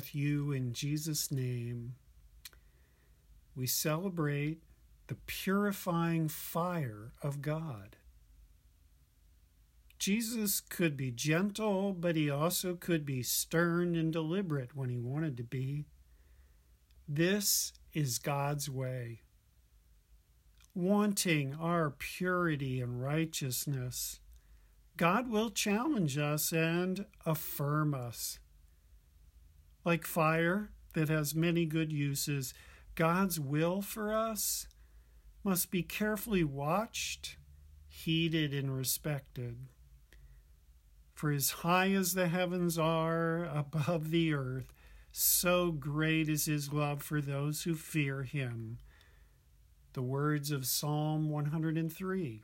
With you in Jesus' name. We celebrate the purifying fire of God. Jesus could be gentle, but he also could be stern and deliberate when he wanted to be. This is God's way. Wanting our purity and righteousness, God will challenge us and affirm us. Like fire that has many good uses, God's will for us must be carefully watched, heeded, and respected. For as high as the heavens are above the earth, so great is his love for those who fear him. The words of Psalm 103.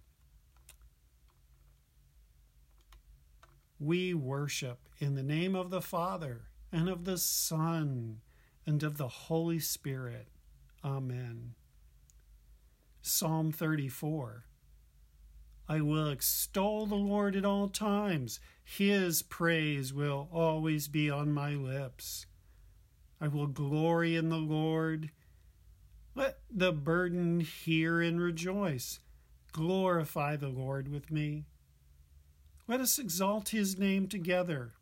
We worship in the name of the Father and of the Son and of the Holy Spirit. Amen. Psalm 34 I will extol the Lord at all times. His praise will always be on my lips. I will glory in the Lord. Let the burden hear and rejoice. Glorify the Lord with me. Let us exalt his name together.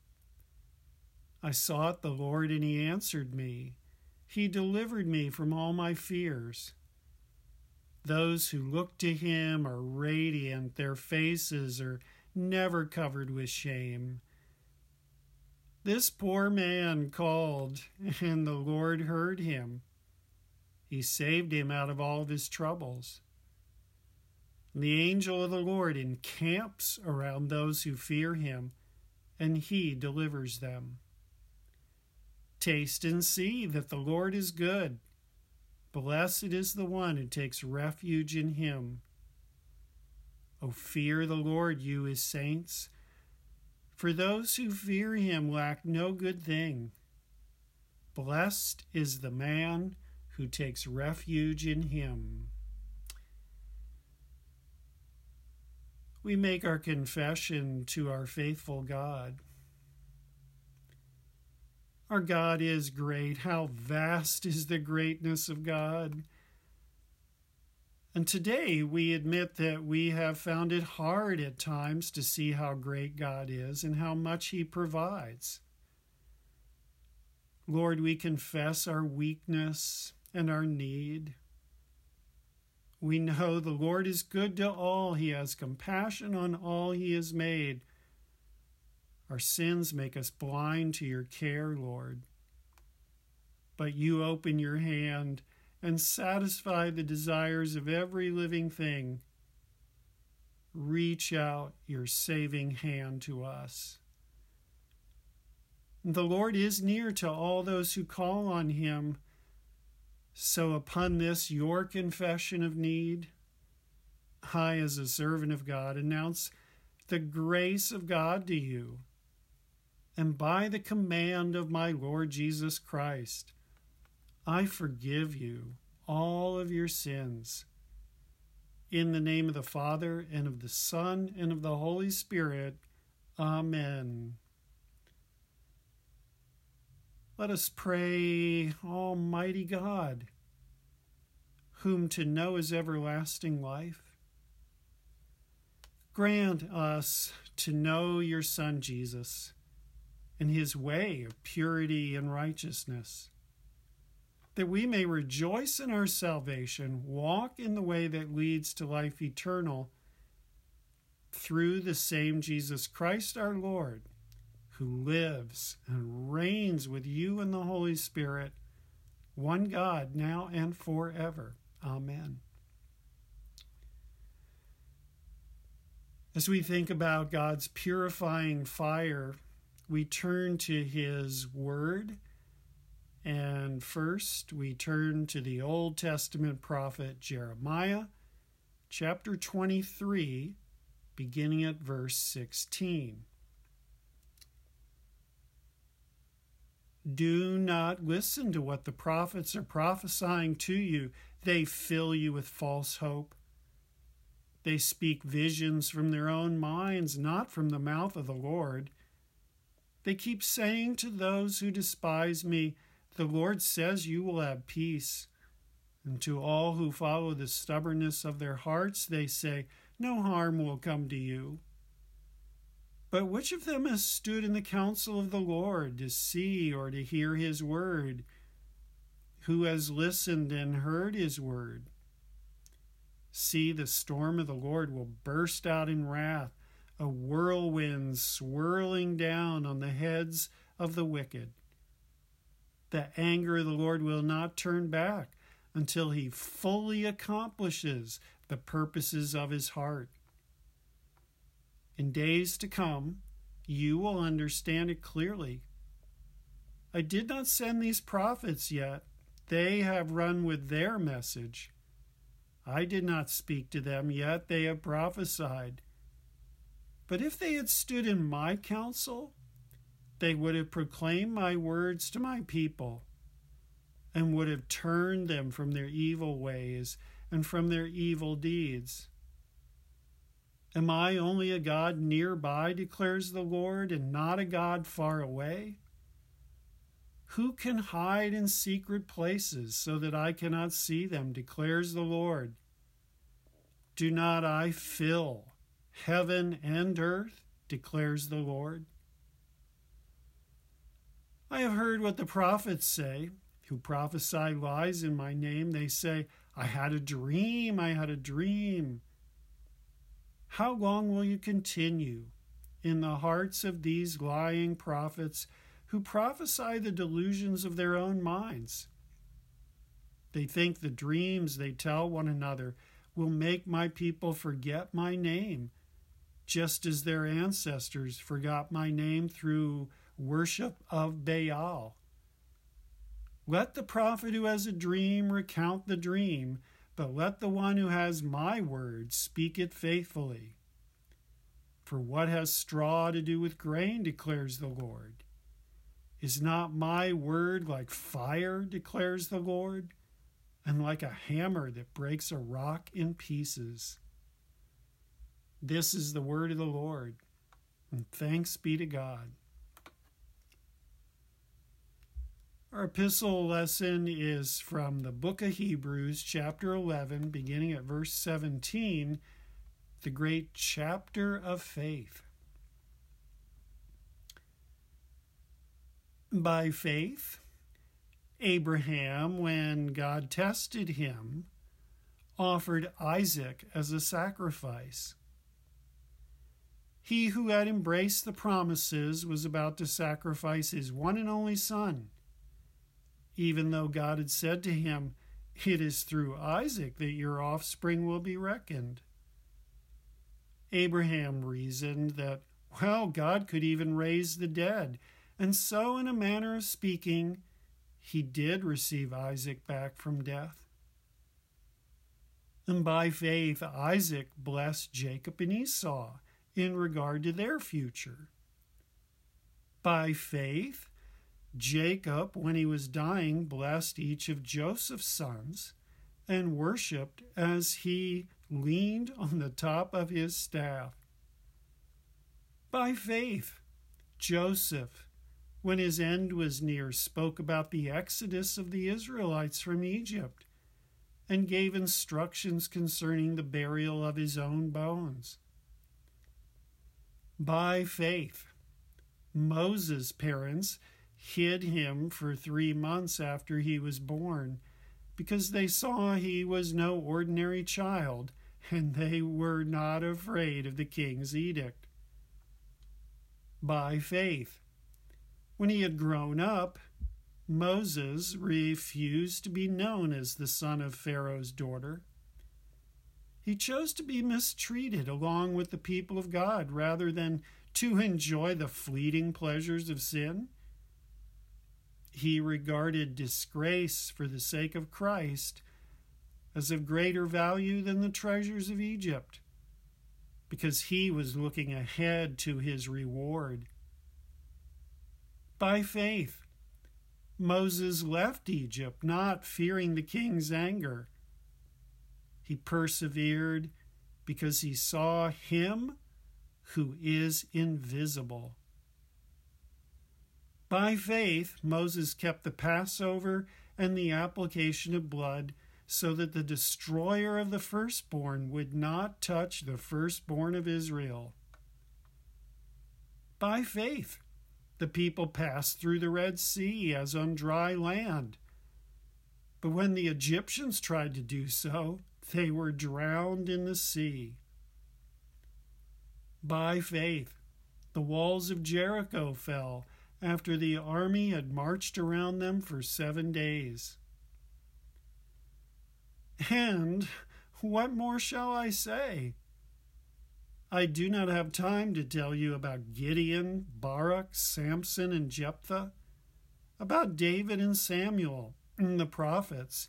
I sought the Lord, and he answered me. He delivered me from all my fears. Those who look to him are radiant, their faces are never covered with shame. This poor man called, and the Lord heard him. He saved him out of all of his troubles. The angel of the Lord encamps around those who fear him, and he delivers them. Taste and see that the Lord is good. Blessed is the one who takes refuge in him. O fear the Lord, you his saints, for those who fear him lack no good thing. Blessed is the man who takes refuge in him. We make our confession to our faithful God. Our God is great. How vast is the greatness of God. And today we admit that we have found it hard at times to see how great God is and how much He provides. Lord, we confess our weakness and our need. We know the Lord is good to all, He has compassion on all He has made. Our sins make us blind to your care, Lord. But you open your hand and satisfy the desires of every living thing. Reach out your saving hand to us. The Lord is near to all those who call on him. So, upon this, your confession of need, I, as a servant of God, announce the grace of God to you and by the command of my Lord Jesus Christ, I forgive you all of your sins. In the name of the Father, and of the Son, and of the Holy Spirit. Amen. Let us pray, Almighty God, whom to know is everlasting life. Grant us to know your Son Jesus in his way of purity and righteousness, that we may rejoice in our salvation, walk in the way that leads to life eternal, through the same Jesus Christ our Lord, who lives and reigns with you in the Holy Spirit, one God, now and forever. Amen. As we think about God's purifying fire we turn to his word. And first, we turn to the Old Testament prophet Jeremiah, chapter 23, beginning at verse 16. Do not listen to what the prophets are prophesying to you. They fill you with false hope. They speak visions from their own minds, not from the mouth of the Lord. They keep saying to those who despise me, The Lord says you will have peace. And to all who follow the stubbornness of their hearts, they say, No harm will come to you. But which of them has stood in the counsel of the Lord to see or to hear his word? Who has listened and heard his word? See, the storm of the Lord will burst out in wrath, a whirlwind swirling down on the heads of the wicked. The anger of the Lord will not turn back until he fully accomplishes the purposes of his heart. In days to come, you will understand it clearly. I did not send these prophets yet. They have run with their message. I did not speak to them yet. They have prophesied. But if they had stood in my counsel, they would have proclaimed my words to my people and would have turned them from their evil ways and from their evil deeds. Am I only a God nearby, declares the Lord, and not a God far away? Who can hide in secret places so that I cannot see them, declares the Lord? Do not I fill heaven and earth, declares the Lord? I have heard what the prophets say who prophesy lies in my name. They say, I had a dream, I had a dream. How long will you continue in the hearts of these lying prophets who prophesy the delusions of their own minds? They think the dreams they tell one another will make my people forget my name, just as their ancestors forgot my name through worship of Baal. Let the prophet who has a dream recount the dream, but let the one who has my word speak it faithfully. For what has straw to do with grain, declares the Lord? Is not my word like fire, declares the Lord, and like a hammer that breaks a rock in pieces? This is the word of the Lord, and thanks be to God. Our epistle lesson is from the book of Hebrews, chapter 11, beginning at verse 17, the great chapter of faith. By faith, Abraham, when God tested him, offered Isaac as a sacrifice. He who had embraced the promises was about to sacrifice his one and only son even though God had said to him, It is through Isaac that your offspring will be reckoned. Abraham reasoned that, well, God could even raise the dead, and so, in a manner of speaking, he did receive Isaac back from death. And by faith, Isaac blessed Jacob and Esau in regard to their future. By faith, Jacob, when he was dying, blessed each of Joseph's sons and worshipped as he leaned on the top of his staff. By faith, Joseph, when his end was near, spoke about the exodus of the Israelites from Egypt and gave instructions concerning the burial of his own bones. By faith, Moses' parents hid him for three months after he was born because they saw he was no ordinary child and they were not afraid of the king's edict. By faith, when he had grown up, Moses refused to be known as the son of Pharaoh's daughter. He chose to be mistreated along with the people of God rather than to enjoy the fleeting pleasures of sin he regarded disgrace for the sake of Christ as of greater value than the treasures of Egypt, because he was looking ahead to his reward. By faith, Moses left Egypt, not fearing the king's anger. He persevered because he saw him who is invisible. By faith, Moses kept the Passover and the application of blood so that the destroyer of the firstborn would not touch the firstborn of Israel. By faith, the people passed through the Red Sea as on dry land. But when the Egyptians tried to do so, they were drowned in the sea. By faith, the walls of Jericho fell after the army had marched around them for seven days. And what more shall I say? I do not have time to tell you about Gideon, Barak, Samson, and Jephthah, about David and Samuel, and the prophets,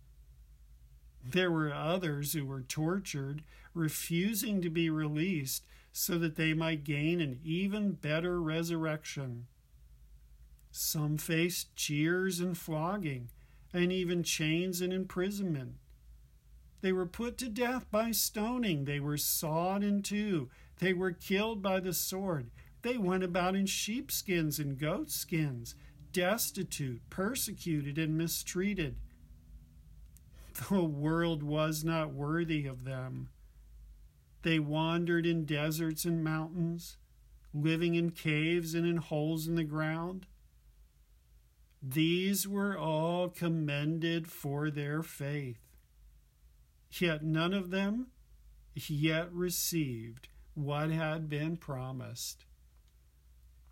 There were others who were tortured, refusing to be released so that they might gain an even better resurrection. Some faced jeers and flogging, and even chains and imprisonment. They were put to death by stoning. They were sawed in two. They were killed by the sword. They went about in sheepskins and goatskins, destitute, persecuted, and mistreated. The world was not worthy of them. They wandered in deserts and mountains, living in caves and in holes in the ground. These were all commended for their faith yet none of them yet received what had been promised.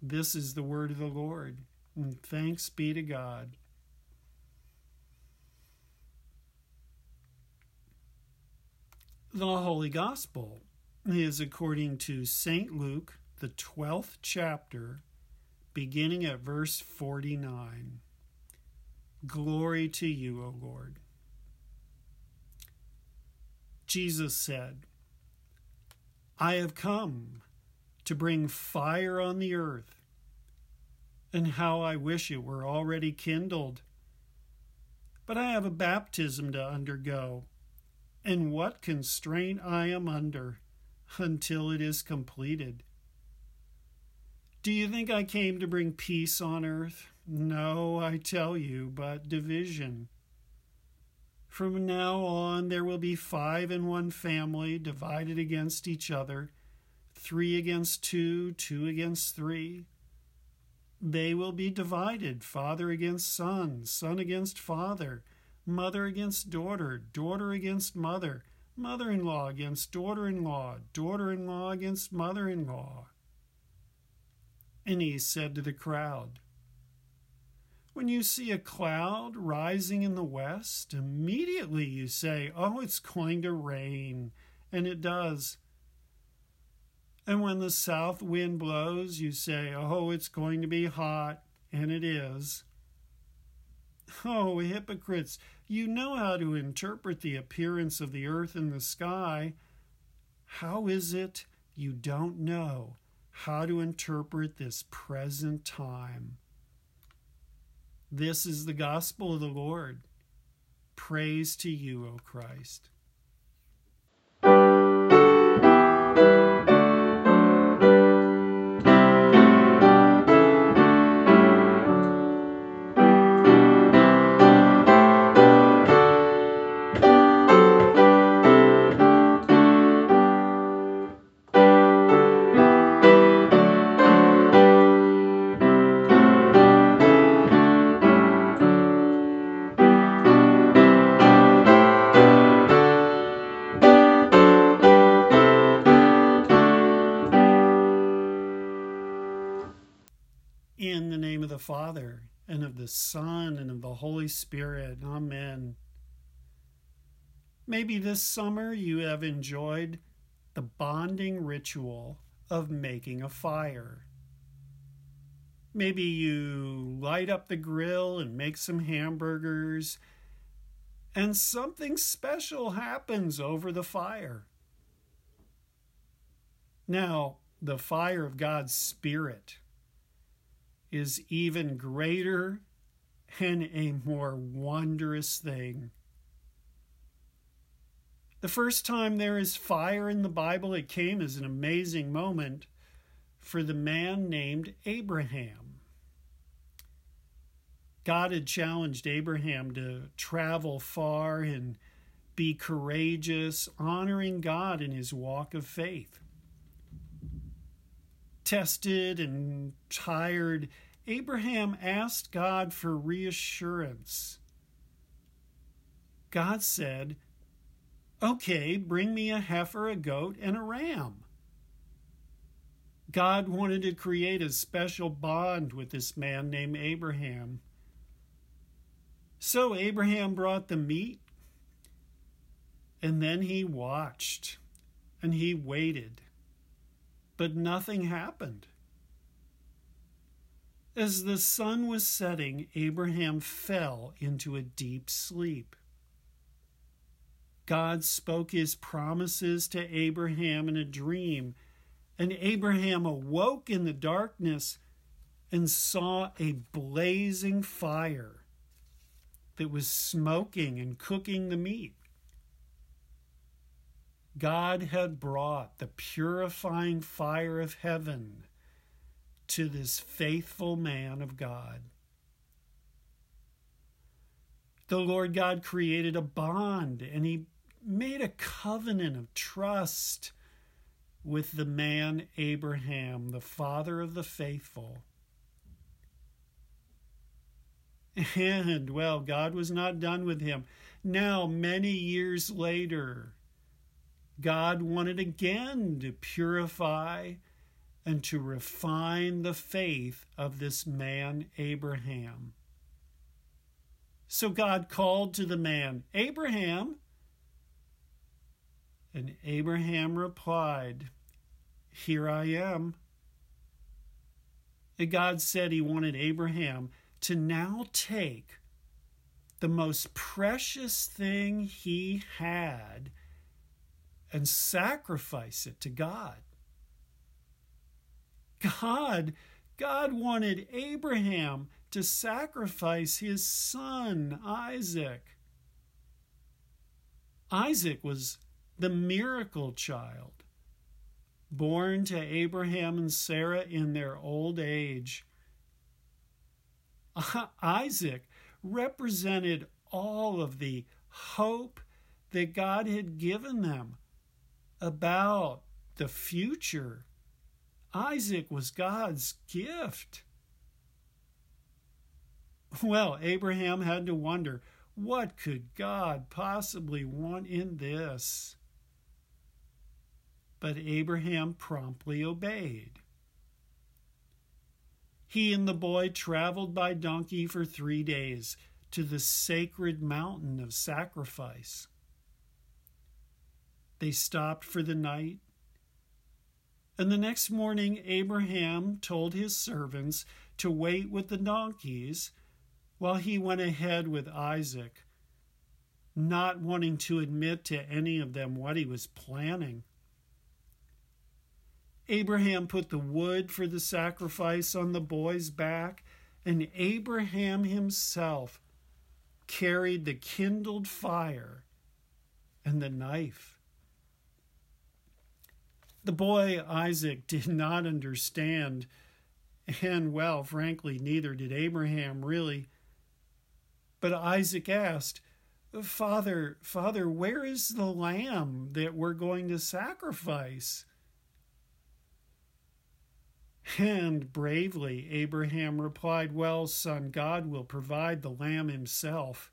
This is the word of the Lord, and thanks be to God. The Holy Gospel is according to St. Luke, the 12th chapter, beginning at verse 49. Glory to you, O Lord. Jesus said, I have come to bring fire on the earth, and how I wish it were already kindled. But I have a baptism to undergo, and what constraint I am under until it is completed. Do you think I came to bring peace on earth? No, I tell you, but division. From now on, there will be five in one family divided against each other, three against two, two against three. They will be divided father against son, son against father, mother against daughter, daughter against mother, mother in law against daughter in law, daughter in law against mother in law. And he said to the crowd, when you see a cloud rising in the west, immediately you say, Oh, it's going to rain. And it does. And when the south wind blows, you say, Oh, it's going to be hot. And it is. Oh, hypocrites, you know how to interpret the appearance of the earth and the sky. How is it you don't know how to interpret this present time? This is the gospel of the Lord. Praise to you, O Christ. Father, and of the Son, and of the Holy Spirit. Amen. Maybe this summer you have enjoyed the bonding ritual of making a fire. Maybe you light up the grill and make some hamburgers, and something special happens over the fire. Now, the fire of God's Spirit is even greater and a more wondrous thing. The first time there is fire in the Bible, it came as an amazing moment for the man named Abraham. God had challenged Abraham to travel far and be courageous, honoring God in his walk of faith. Tested and tired, Abraham asked God for reassurance. God said, Okay, bring me a heifer, a goat, and a ram. God wanted to create a special bond with this man named Abraham. So Abraham brought the meat, and then he watched and he waited, but nothing happened. As the sun was setting, Abraham fell into a deep sleep. God spoke his promises to Abraham in a dream, and Abraham awoke in the darkness and saw a blazing fire that was smoking and cooking the meat. God had brought the purifying fire of heaven to this faithful man of God. The Lord God created a bond and he made a covenant of trust with the man Abraham, the father of the faithful. And, well, God was not done with him. Now, many years later, God wanted again to purify and to refine the faith of this man, Abraham. So God called to the man, Abraham. And Abraham replied, Here I am. And God said he wanted Abraham to now take the most precious thing he had and sacrifice it to God. God, God wanted Abraham to sacrifice his son, Isaac. Isaac was the miracle child, born to Abraham and Sarah in their old age. Isaac represented all of the hope that God had given them about the future. Isaac was God's gift. Well, Abraham had to wonder what could God possibly want in this? But Abraham promptly obeyed. He and the boy traveled by donkey for three days to the sacred mountain of sacrifice. They stopped for the night. And the next morning, Abraham told his servants to wait with the donkeys while he went ahead with Isaac, not wanting to admit to any of them what he was planning. Abraham put the wood for the sacrifice on the boy's back, and Abraham himself carried the kindled fire and the knife. The boy Isaac did not understand, and well, frankly, neither did Abraham really. But Isaac asked, Father, Father, where is the lamb that we're going to sacrifice? And bravely Abraham replied, Well, son, God will provide the lamb himself.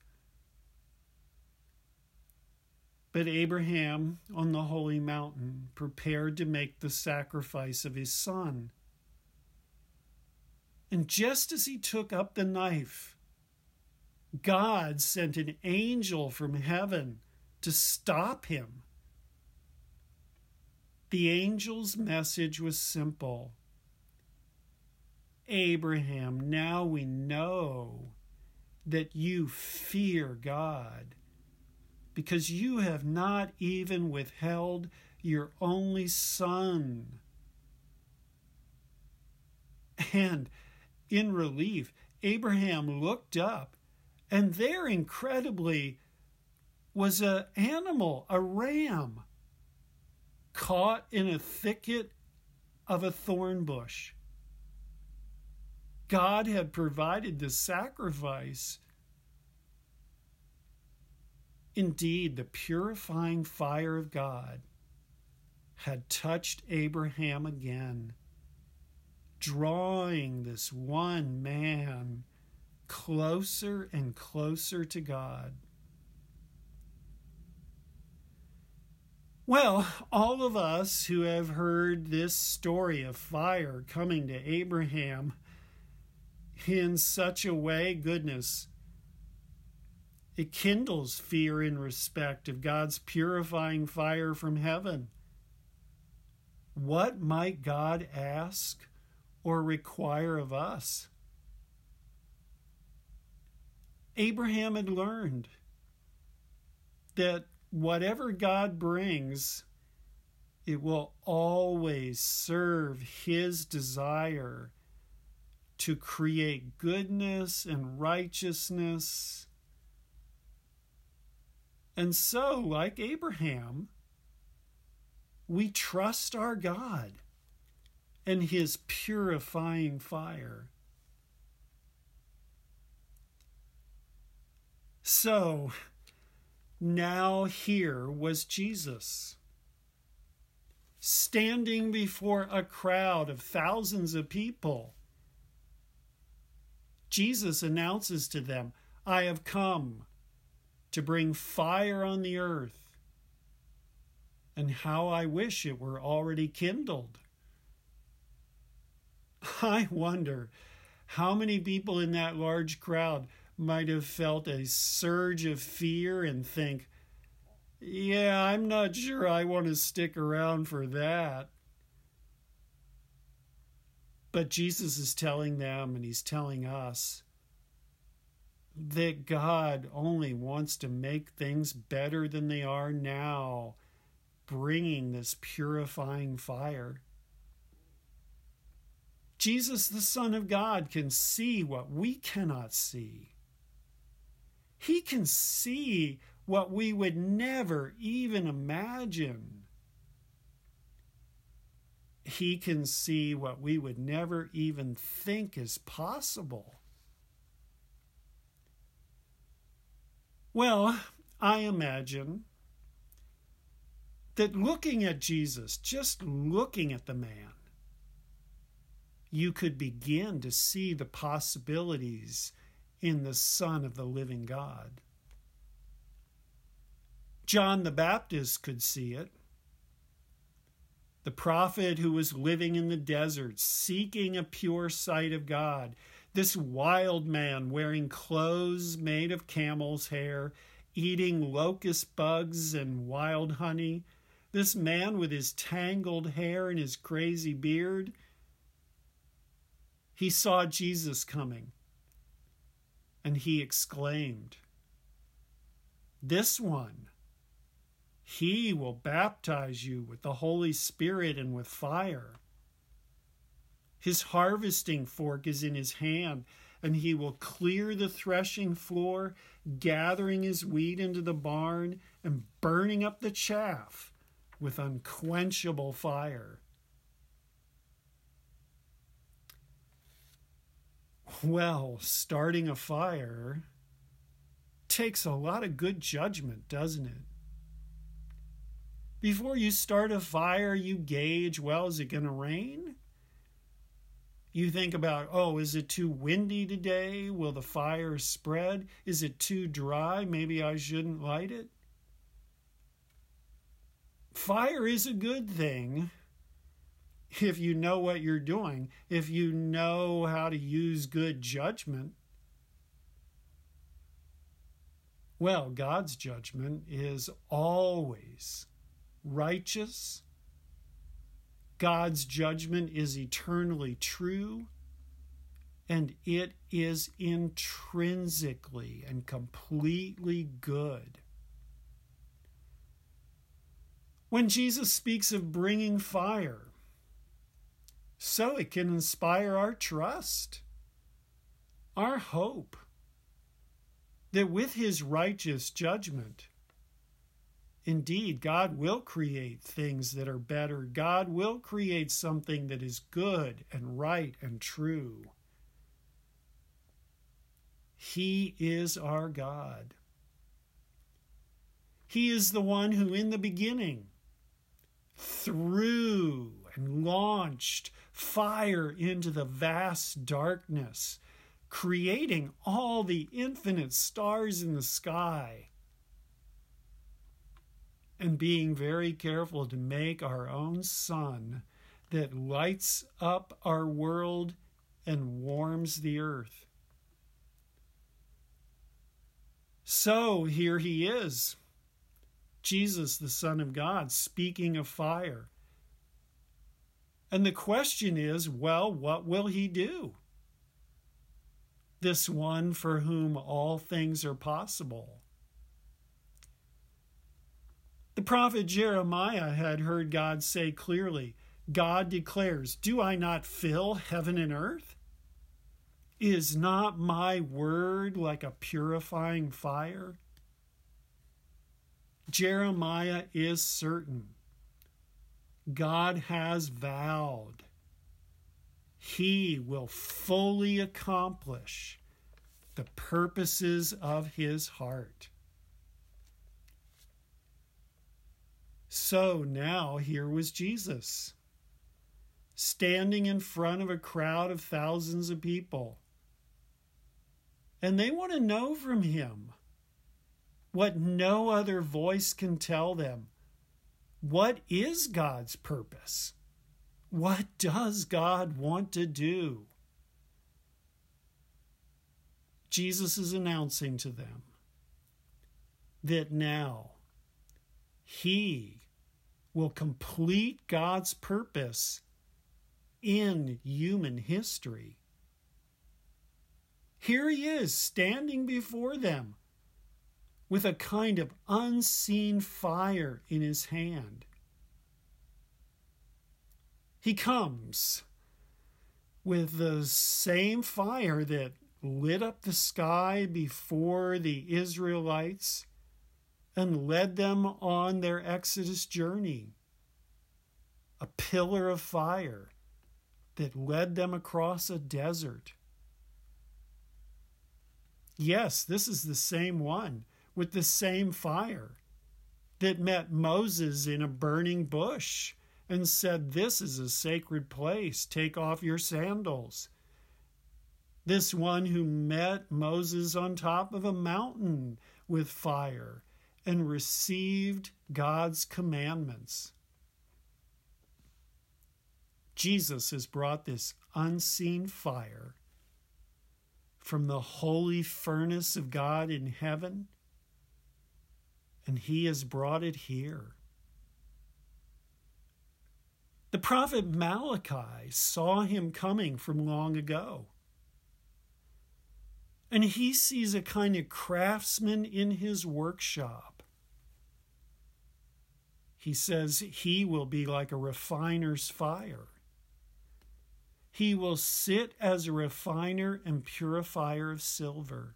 But Abraham, on the holy mountain, prepared to make the sacrifice of his son. And just as he took up the knife, God sent an angel from heaven to stop him. The angel's message was simple Abraham, now we know that you fear God because you have not even withheld your only son. And in relief, Abraham looked up, and there incredibly was an animal, a ram, caught in a thicket of a thorn bush. God had provided the sacrifice. Indeed, the purifying fire of God had touched Abraham again, drawing this one man closer and closer to God. Well, all of us who have heard this story of fire coming to Abraham in such a way, goodness, it kindles fear and respect of God's purifying fire from heaven. What might God ask or require of us? Abraham had learned that whatever God brings, it will always serve his desire to create goodness and righteousness. And so, like Abraham, we trust our God and his purifying fire. So, now here was Jesus, standing before a crowd of thousands of people. Jesus announces to them, I have come to bring fire on the earth, and how I wish it were already kindled. I wonder how many people in that large crowd might have felt a surge of fear and think, yeah, I'm not sure I want to stick around for that. But Jesus is telling them, and he's telling us, that God only wants to make things better than they are now, bringing this purifying fire. Jesus, the Son of God, can see what we cannot see. He can see what we would never even imagine. He can see what we would never even think is possible. Well, I imagine that looking at Jesus, just looking at the man, you could begin to see the possibilities in the Son of the living God. John the Baptist could see it. The prophet who was living in the desert, seeking a pure sight of God. This wild man wearing clothes made of camel's hair, eating locust bugs and wild honey. This man with his tangled hair and his crazy beard. He saw Jesus coming and he exclaimed, This one, he will baptize you with the Holy Spirit and with fire. His harvesting fork is in his hand, and he will clear the threshing floor, gathering his wheat into the barn and burning up the chaff with unquenchable fire. Well, starting a fire takes a lot of good judgment, doesn't it? Before you start a fire, you gauge well, is it going to rain? You think about, oh, is it too windy today? Will the fire spread? Is it too dry? Maybe I shouldn't light it. Fire is a good thing if you know what you're doing, if you know how to use good judgment, well, God's judgment is always righteous. God's judgment is eternally true. and it is intrinsically and completely good. When Jesus speaks of bringing fire, so it can inspire our trust, our hope, that with his righteous judgment, indeed, God will create things that are better. God will create something that is good and right and true. He is our God. He is the one who, in the beginning, threw and launched fire into the vast darkness, creating all the infinite stars in the sky, and being very careful to make our own sun that lights up our world and warms the earth. So here he is, Jesus, the Son of God, speaking of fire. And the question is well, what will he do? This one for whom all things are possible. The prophet Jeremiah had heard God say clearly, God declares, Do I not fill heaven and earth? Is not my word like a purifying fire? Jeremiah is certain. God has vowed he will fully accomplish the purposes of his heart. So now here was Jesus, standing in front of a crowd of thousands of people and they want to know from him what no other voice can tell them. What is God's purpose? What does God want to do? Jesus is announcing to them that now he will complete God's purpose in human history. Here he is standing before them with a kind of unseen fire in his hand. He comes with the same fire that lit up the sky before the Israelites and led them on their Exodus journey. A pillar of fire that led them across a desert. Yes, this is the same one with the same fire that met Moses in a burning bush and said, This is a sacred place, take off your sandals. This one who met Moses on top of a mountain with fire and received God's commandments. Jesus has brought this unseen fire from the holy furnace of God in heaven, and he has brought it here. The prophet Malachi saw him coming from long ago. And he sees a kind of craftsman in his workshop. He says he will be like a refiner's fire. He will sit as a refiner and purifier of silver.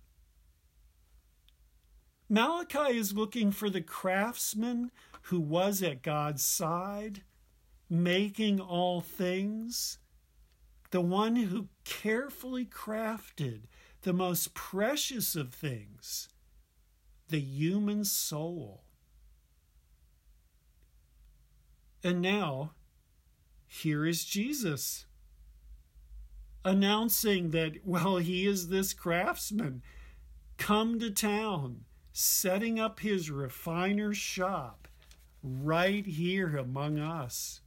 Malachi is looking for the craftsman who was at God's side, making all things, the one who carefully crafted the most precious of things, the human soul. And now, here is Jesus announcing that, well, he is this craftsman come to town, setting up his refiner's shop right here among us.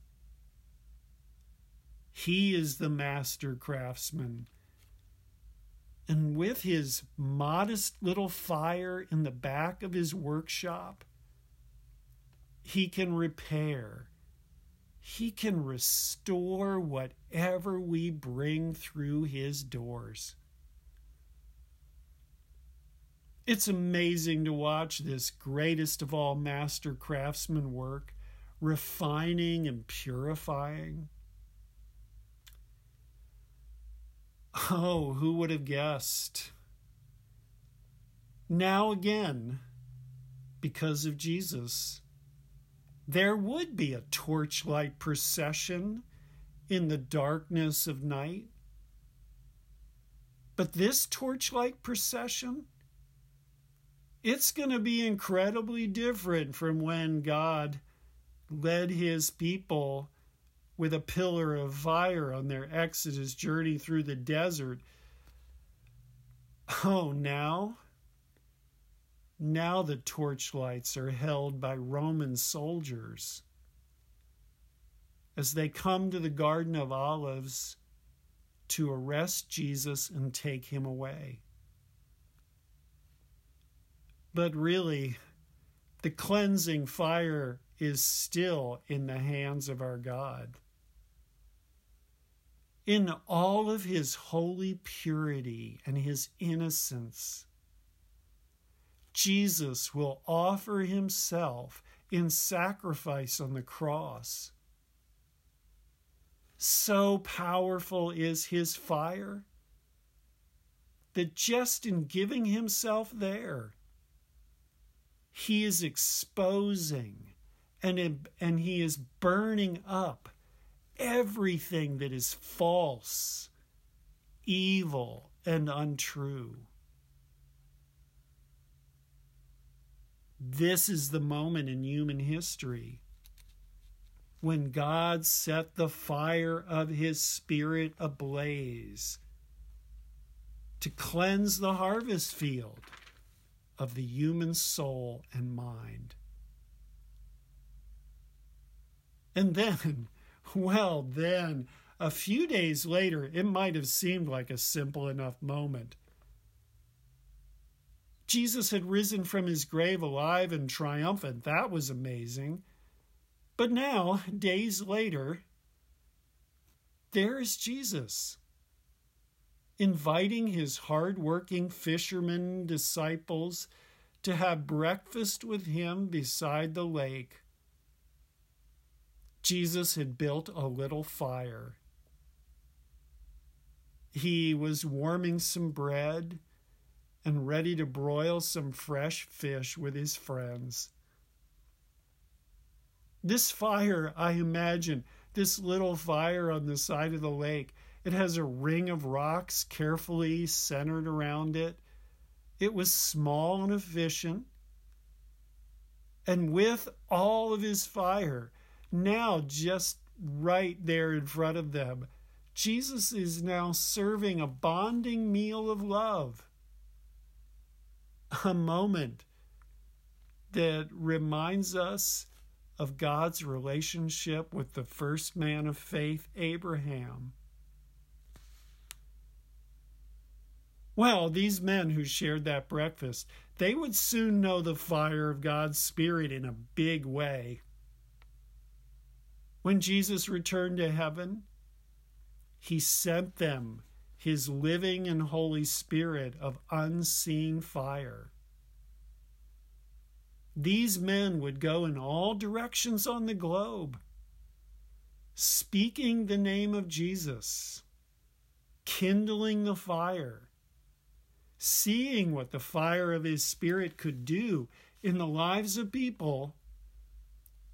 He is the master craftsman. And with his modest little fire in the back of his workshop, he can repair, He can restore whatever we bring through His doors. It's amazing to watch this greatest of all master craftsmen work, refining and purifying. Oh, who would have guessed? Now again, because of Jesus, there would be a torchlight procession in the darkness of night. But this torchlight procession, it's going to be incredibly different from when God led his people with a pillar of fire on their exodus journey through the desert. Oh, now? Now the torchlights are held by Roman soldiers. As they come to the Garden of Olives to arrest Jesus and take him away. But really, the cleansing fire is still in the hands of our God in all of his holy purity and his innocence, Jesus will offer himself in sacrifice on the cross. So powerful is his fire that just in giving himself there, he is exposing and, and he is burning up everything that is false, evil, and untrue. This is the moment in human history when God set the fire of His Spirit ablaze to cleanse the harvest field of the human soul and mind. And then well, then, a few days later, it might have seemed like a simple enough moment. Jesus had risen from his grave alive and triumphant. That was amazing. But now, days later, there is Jesus, inviting his hard-working fishermen disciples to have breakfast with him beside the lake Jesus had built a little fire. He was warming some bread and ready to broil some fresh fish with his friends. This fire, I imagine, this little fire on the side of the lake, it has a ring of rocks carefully centered around it. It was small and efficient. And with all of his fire, now just right there in front of them. Jesus is now serving a bonding meal of love. A moment that reminds us of God's relationship with the first man of faith, Abraham. Well, these men who shared that breakfast, they would soon know the fire of God's Spirit in a big way. When Jesus returned to heaven, he sent them his living and Holy Spirit of unseen fire. These men would go in all directions on the globe, speaking the name of Jesus, kindling the fire, seeing what the fire of his Spirit could do in the lives of people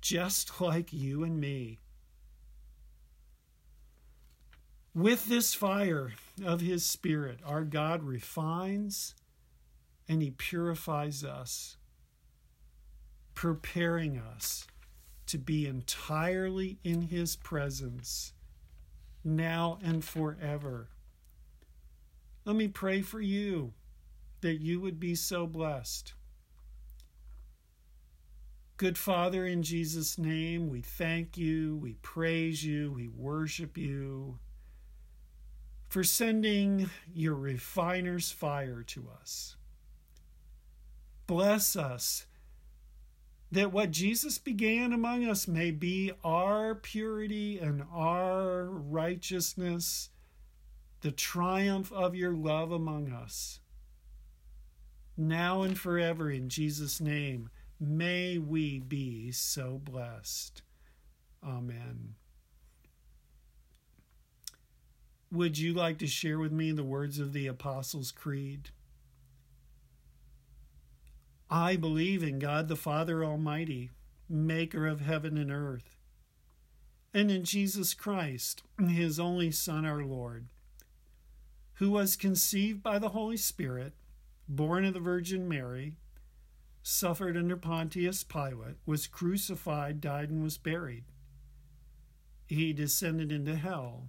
just like you and me. With this fire of His Spirit, our God refines and He purifies us, preparing us to be entirely in His presence now and forever. Let me pray for you that you would be so blessed. Good Father, in Jesus' name, we thank you, we praise you, we worship you for sending your refiner's fire to us. Bless us that what Jesus began among us may be our purity and our righteousness, the triumph of your love among us. Now and forever, in Jesus' name, may we be so blessed. Amen. Would you like to share with me the words of the Apostles' Creed? I believe in God the Father Almighty, maker of heaven and earth, and in Jesus Christ, his only Son, our Lord, who was conceived by the Holy Spirit, born of the Virgin Mary, suffered under Pontius Pilate, was crucified, died, and was buried. He descended into hell.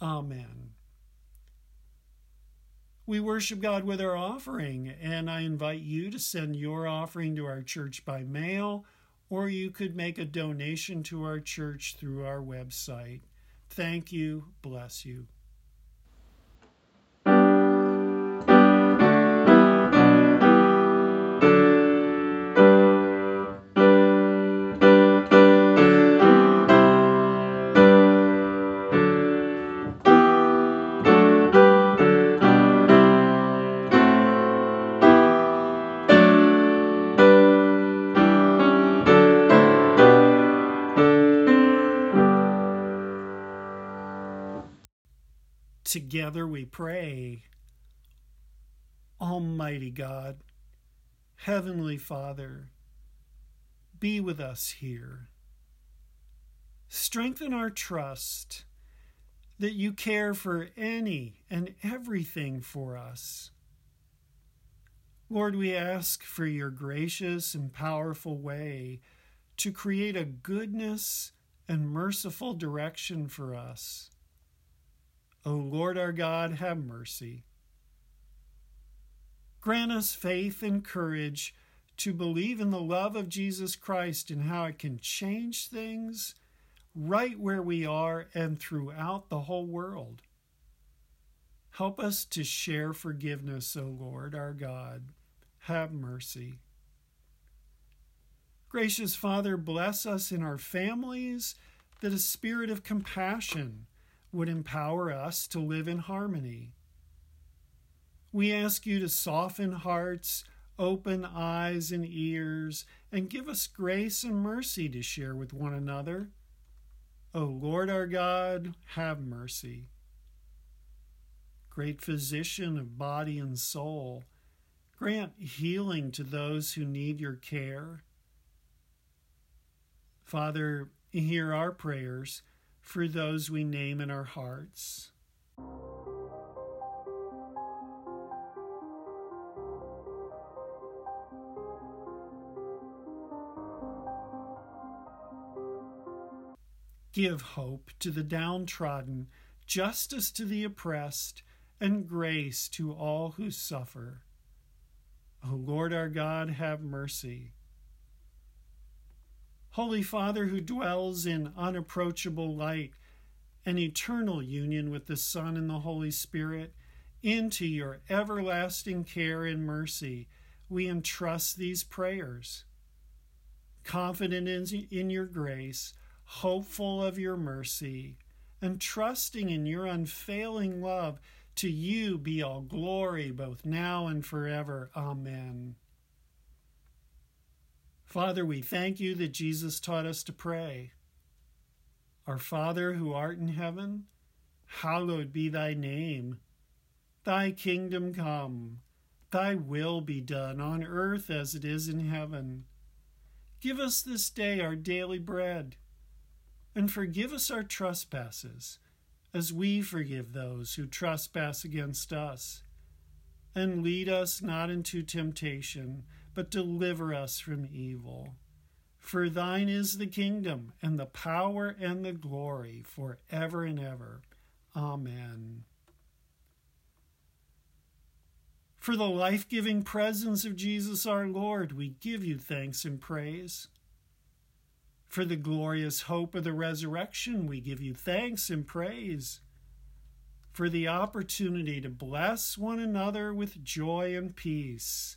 Amen we worship God with our offering, and I invite you to send your offering to our church by mail, or you could make a donation to our church through our website. Thank you. Bless you. Together we pray. Almighty God, Heavenly Father, be with us here. Strengthen our trust that you care for any and everything for us. Lord, we ask for your gracious and powerful way to create a goodness and merciful direction for us. O Lord our God, have mercy. Grant us faith and courage to believe in the love of Jesus Christ and how it can change things right where we are and throughout the whole world. Help us to share forgiveness, O Lord our God. Have mercy. Gracious Father, bless us in our families that a spirit of compassion would empower us to live in harmony. We ask you to soften hearts, open eyes and ears, and give us grace and mercy to share with one another. O Lord our God, have mercy. Great physician of body and soul, grant healing to those who need your care. Father, hear our prayers for those we name in our hearts. Give hope to the downtrodden, justice to the oppressed, and grace to all who suffer. O Lord our God, have mercy. Holy Father, who dwells in unapproachable light and eternal union with the Son and the Holy Spirit, into your everlasting care and mercy, we entrust these prayers. Confident in, in your grace, hopeful of your mercy, and trusting in your unfailing love, to you be all glory both now and forever. Amen. Father, we thank you that Jesus taught us to pray. Our Father who art in heaven, hallowed be thy name. Thy kingdom come, thy will be done on earth as it is in heaven. Give us this day our daily bread, and forgive us our trespasses, as we forgive those who trespass against us. And lead us not into temptation but deliver us from evil. For thine is the kingdom, and the power, and the glory, for ever and ever. Amen. For the life giving presence of Jesus our Lord, we give you thanks and praise. For the glorious hope of the resurrection, we give you thanks and praise. For the opportunity to bless one another with joy and peace,